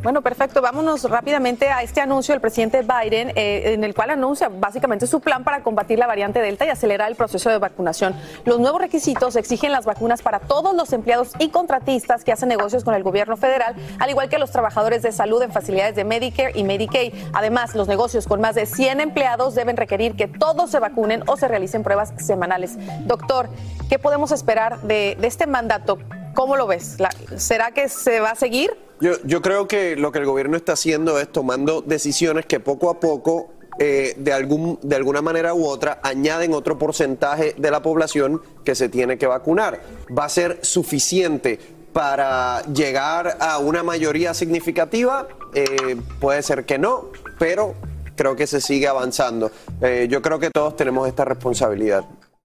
Bueno, perfecto. Vámonos rápidamente a este anuncio del presidente Biden, eh, en el cual anuncia básicamente su plan para combatir la variante Delta y acelerar el proceso de vacunación. Los nuevos requisitos exigen las vacunas para todos los empleados y contratistas que hacen negocios con el gobierno federal, al igual que los trabajadores de salud en facilidades de Medicare y Medicaid. Además, los negocios con más de 100 empleados deben requerir que todos se vacunen o se realicen pruebas semanales. Doctor, ¿qué podemos esperar de, de este mandato? ¿Cómo lo ves? ¿Será que se va a seguir? Yo, creo que lo que el gobierno está haciendo es tomando decisiones que poco a poco eh, de, algún, de alguna manera u otra añaden otro porcentaje de la población que se tiene que vacunar. ¿Va a ser suficiente para llegar a una mayoría significativa? Eh, puede ser que no, pero creo que se sigue avanzando. Eh, yo creo que todos tenemos esta responsabilidad.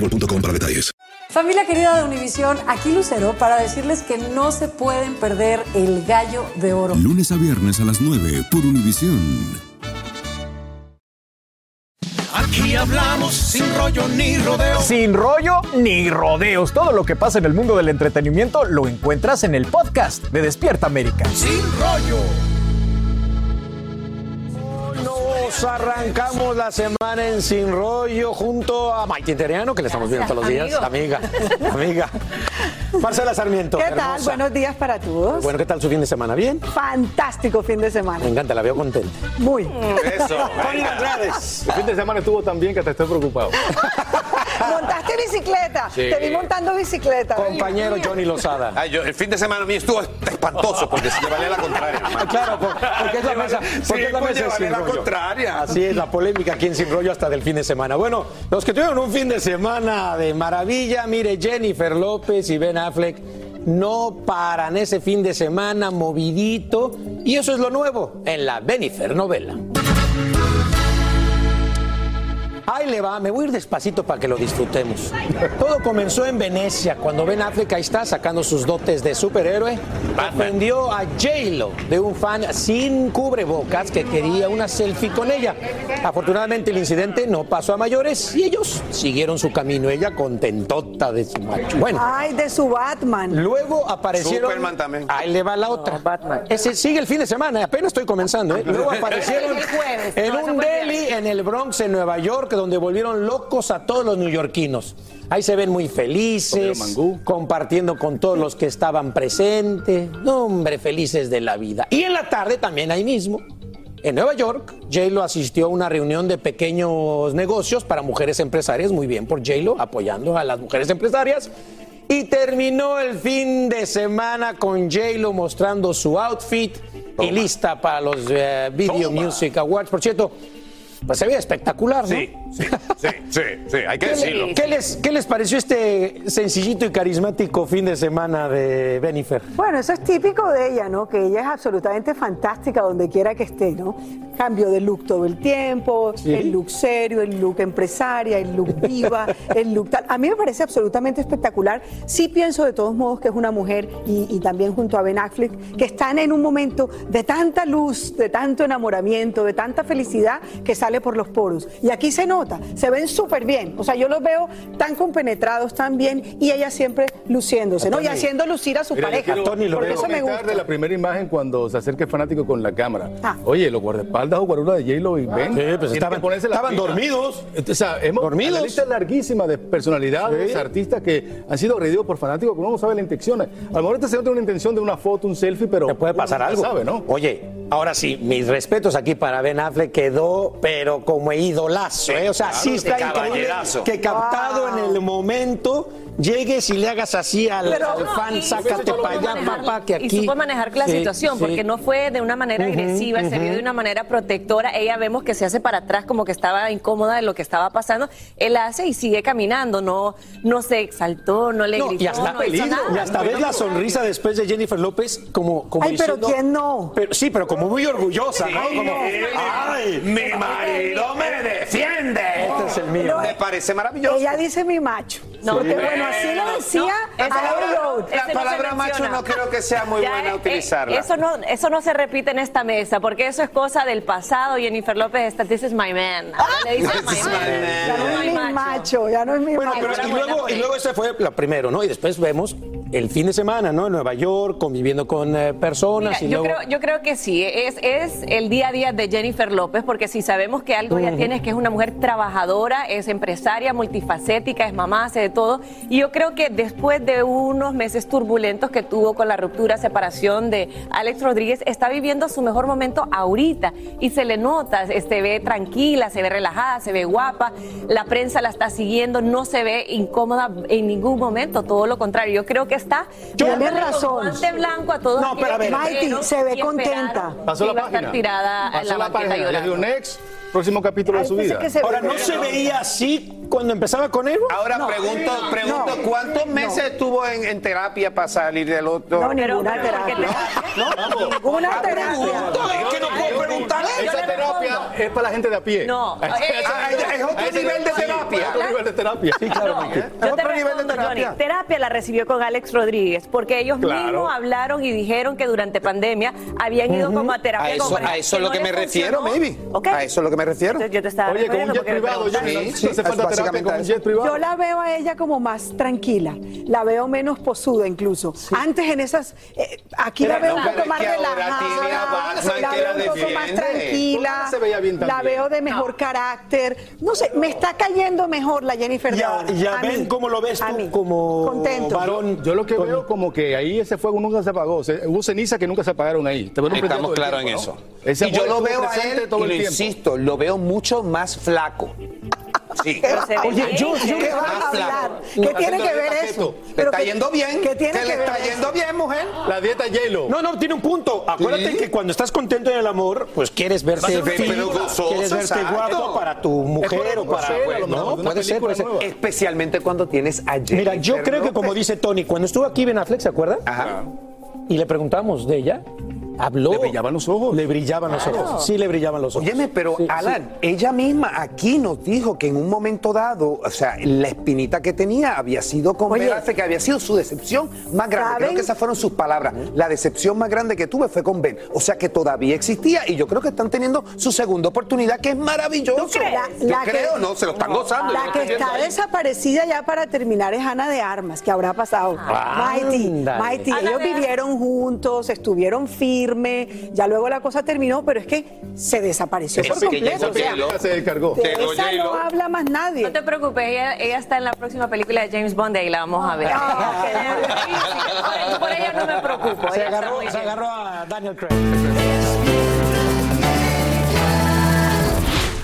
boostmobile.com para detalles. Familia querida de Univisión, aquí Lucero para decirles que no se pueden perder el gallo de oro. Lunes a viernes a las 9 por Univisión. Aquí hablamos sin rollo ni rodeo. Sin rollo ni rodeos. Todo lo que pasa en el mundo del entretenimiento lo encuentras en el podcast de Despierta América. Sin rollo. Nos arrancamos la semana en Sin Rollo junto a Maite Interiano, que le estamos viendo todos los días. Amiga, amiga. Marcela Sarmiento. ¿Qué tal? Buenos días para todos. Bueno, ¿qué tal su fin de semana? ¿Bien? Fantástico fin de semana. Me encanta, la veo contenta. Muy. Eso. Tony Andrades. El fin de semana estuvo tan bien que te estoy preocupado. Montaste bicicleta. Sí. Te vi montando bicicleta. Compañero Johnny Lozada. Ay, yo, el fin de semana mío estuvo espantoso porque se llevaría la contraria. Claro, por- porque es la mesa, porque es la pues mesa Sin la Rollo. contraria. Así es, la polémica aquí en Sin Rollo hasta del fin de semana. Bueno, los que tuvieron un fin de semana de maravilla, mire, Jennifer López y Ben Affleck no paran ese fin de semana movidito y eso es lo nuevo en la Benifer novela. Ahí le va, me voy a ir despacito para que lo disfrutemos. Todo comenzó en Venecia, cuando Ben Affleck ahí está sacando sus dotes de superhéroe. Ofendió a J-Lo de un fan sin cubrebocas que quería una selfie con ella. Afortunadamente el incidente no pasó a mayores y ellos siguieron su camino. Ella contentota de su macho. Bueno, Ay, de su Batman. Luego aparecieron. Superman también. Ahí le va la otra. Ese sigue el fin de semana, apenas estoy comenzando. ¿eh? Luego aparecieron El jueves. en No, un deli en el Bronx, en Nueva York, donde volvieron locos a todos los neoyorquinos. Ahí se ven muy felices, compartiendo con todos los que estaban presentes. No, hombre, felices de la vida. Y en la tarde, también ahí mismo, en Nueva York, J-Lo asistió a una reunión de pequeños negocios para mujeres empresarias. Muy bien por J-Lo, apoyando a las mujeres empresarias. Y terminó el fin de semana con J-Lo mostrando su outfit y lista para los eh, Video Music Awards. Por cierto, pues se veía espectacular, ¿no? Sí, sí, sí, sí, sí, hay que ¿Qué, decirlo. le- qué les, qué les pareció este sencillito y carismático fin de semana de Benifer? Bueno, eso es típico de ella, ¿no? Que ella es absolutamente fantástica donde quiera que esté, ¿no? Cambio de look todo el tiempo, Sí. el look serio, el look empresaria, el look viva, el look tal. A mí me parece absolutamente espectacular. Sí pienso de todos modos que es una mujer y, y también junto a Ben Affleck que están en un momento de tanta luz, de tanto enamoramiento, de tanta felicidad que sale por los poros. Y aquí se nota, se ven súper bien. O sea, yo los veo tan compenetrados, tan bien y ella siempre luciéndose, ¿no? Y Tony. haciendo lucir a su Mira, yo pareja. quiero- porque quiero eso me gusta. de la primera imagen cuando se acerca el fanático con la cámara. Ah. Oye, los guardaespaldas o guaruras de J-Lo y Ben. Sí, pues estaban- estaban dormidos. O sea, hemos, Dormidos. La lista larguísima de personalidades, Sí. artistas que han sido agredidos por fanáticos que uno no sabe la intención. A lo mejor este señor tiene una intención de una foto, un selfie, pero. Te puede pasar uno algo. sabe, ¿no? Oye, ahora sí, mis respetos aquí para Ben Affleck quedó, pero como idolazo, ¿eh? O sea, claro, sí está increíble que captado en el momento llegues y le hagas así al, Pero- al fan, y sácate para allá, manejar- papá, que aquí. Y supo manejar la Sí, situación, sí. porque no fue de una manera agresiva, se vio de una manera protectora. Ella vemos que se hace para atrás, como que estaba incómoda de lo que estaba pasando. Él hace y sigue caminando, no, no se exaltó, no le No, gritó, y hasta, no hizo nada. y hasta ves la sonrisa después de Jennifer López como, como Ay, pero ¿quién no? Pero, sí, pero como muy orgullosa, ¿no? Como, ¡ay, Mi marido me defiende. este es el mío! Me parece maravilloso. Ella dice mi macho. Porque bueno, así lo decía La Abbey palabra, Road. la no palabra macho no creo que sea muy Ya, buena eh, utilizarla. Eso no, eso no se repite en esta mesa, porque eso es cosa del pasado. Jennifer López está, this is my man. Ahora le dice my man. my man. Ya no es mi macho, ya no es mi Bueno, macho. pero y luego, y luego ese fue lo primero, ¿no? Y después vemos el fin de semana, ¿no? En Nueva York, conviviendo con eh, personas Mira, y yo, luego... creo, yo creo que sí, es, es el día a día de Jennifer López, porque si sabemos que algo ya Ujú. tiene es que es una mujer trabajadora, es empresaria, multifacética, es mamá, hace de todo. Y yo creo que después de unos meses turbulentos que tuvo con la ruptura, separación de Alex Rodríguez, está viviendo su mejor momento ahorita y se le nota, se ve tranquila, se ve relajada, se ve guapa, la prensa la está siguiendo, no se ve incómoda en ningún momento, todo lo contrario. Yo creo que está Tienes dándole razón. guante blanco a todos No, pero a ver, aquellos que Mighty, vieron se ve contenta. Pasó la página. Pasó la página. Le dio llorando. next, próximo capítulo de su vida. Ahora, ¿no se veía así cuando empezaba con él? Ahora pregunto, pregunto ¿cuántos meses estuvo en, en terapia para salir del otro? No, ninguna terapia. Ninguna terapia. Es que no puedo preguntar. Esa terapia es para la gente de a pie. No, A ese- eh, a ese- es otro nivel de terapia. es otro nivel de terapia. Sí, claro. No, Mike. yo te respondo, Johnny, terapia la recibió con Alex Rodríguez, porque ellos Claro. mismos hablaron y dijeron que durante pandemia habían ido como a terapia. A eso, es lo no que me refiero, maybe. A eso es lo que me refiero. Yo te estaba Oye, con un jet privado, ya preguntaste. no hace falta terapia con un jet privado. Yo la veo a ella como más tranquila, la veo menos posuda incluso. Antes en esas, eh, aquí la veo no, un poco más relajada, la veo un poco más tranquila, ¿Cómo se veía bien la veo de mejor carácter. No sé, me está cayendo mejor la Jennifer de Ya, ahora. ya A ven mí. cómo lo ves A tú mí. como Contento. varón. Yo lo que veo como que ahí ese fuego nunca se apagó. Se- hubo cenizas que nunca se apagaron ahí. Estamos claros en eso. Y yo lo veo a él, todo y el lo tiempo. insisto, lo veo mucho más flaco. Sí. Oye, bien, yo- yo- ¿Qué vas a hablar? ¿Qué tiene que ver eso? keto. ¿Le Pero está que- yendo bien? ¿Qué tiene ¿Que que le está yendo bien, mujer? La dieta hielo. No, no, tiene un punto. Acuérdate Sí. que cuando estás contento en el amor, pues quieres verte gozoso, quieres verte exacto. guapo para tu mujer o para... mejor, No, puede ser, puede ser. nueva. Especialmente cuando tienes a Mira, yo Jennifer creo que como López. dice Tony, cuando estuvo aquí Ben Affleck, ¿se acuerda? Ajá. Y le preguntamos de ella, habló. Le brillaban los ojos. Le brillaban los ojos. Sí, le brillaban los ojos. Óyeme, pero Sí, Alan, ella misma aquí nos dijo que en un momento dado, o sea, la espinita que tenía había sido con Oye. Ben Affleck, que había sido su decepción más grande. ¿Saben? Creo que esas fueron sus palabras. La decepción más grande que tuve fue con Ben. O sea, que todavía existía y yo creo que están teniendo su segunda oportunidad, que es maravilloso. ¿Tú crees? Yo La que- creo, no, se lo están gozando. La que está ahí. desaparecida ya para terminar es Ana de Armas, que habrá pasado. Mighty, Ándale. Mighty, Ana ellos vivieron juntos, estuvieron firmes, ya luego la cosa terminó, pero es que se desapareció Es por que ya completo. O sea, se descargó. de esa no habla más nadie. No te preocupes, ella, ella está en la próxima película de James Bond y ahí la vamos a ver. Ah, por, por ella no me preocupo. Se ella agarró, se agarró a Daniel Craig.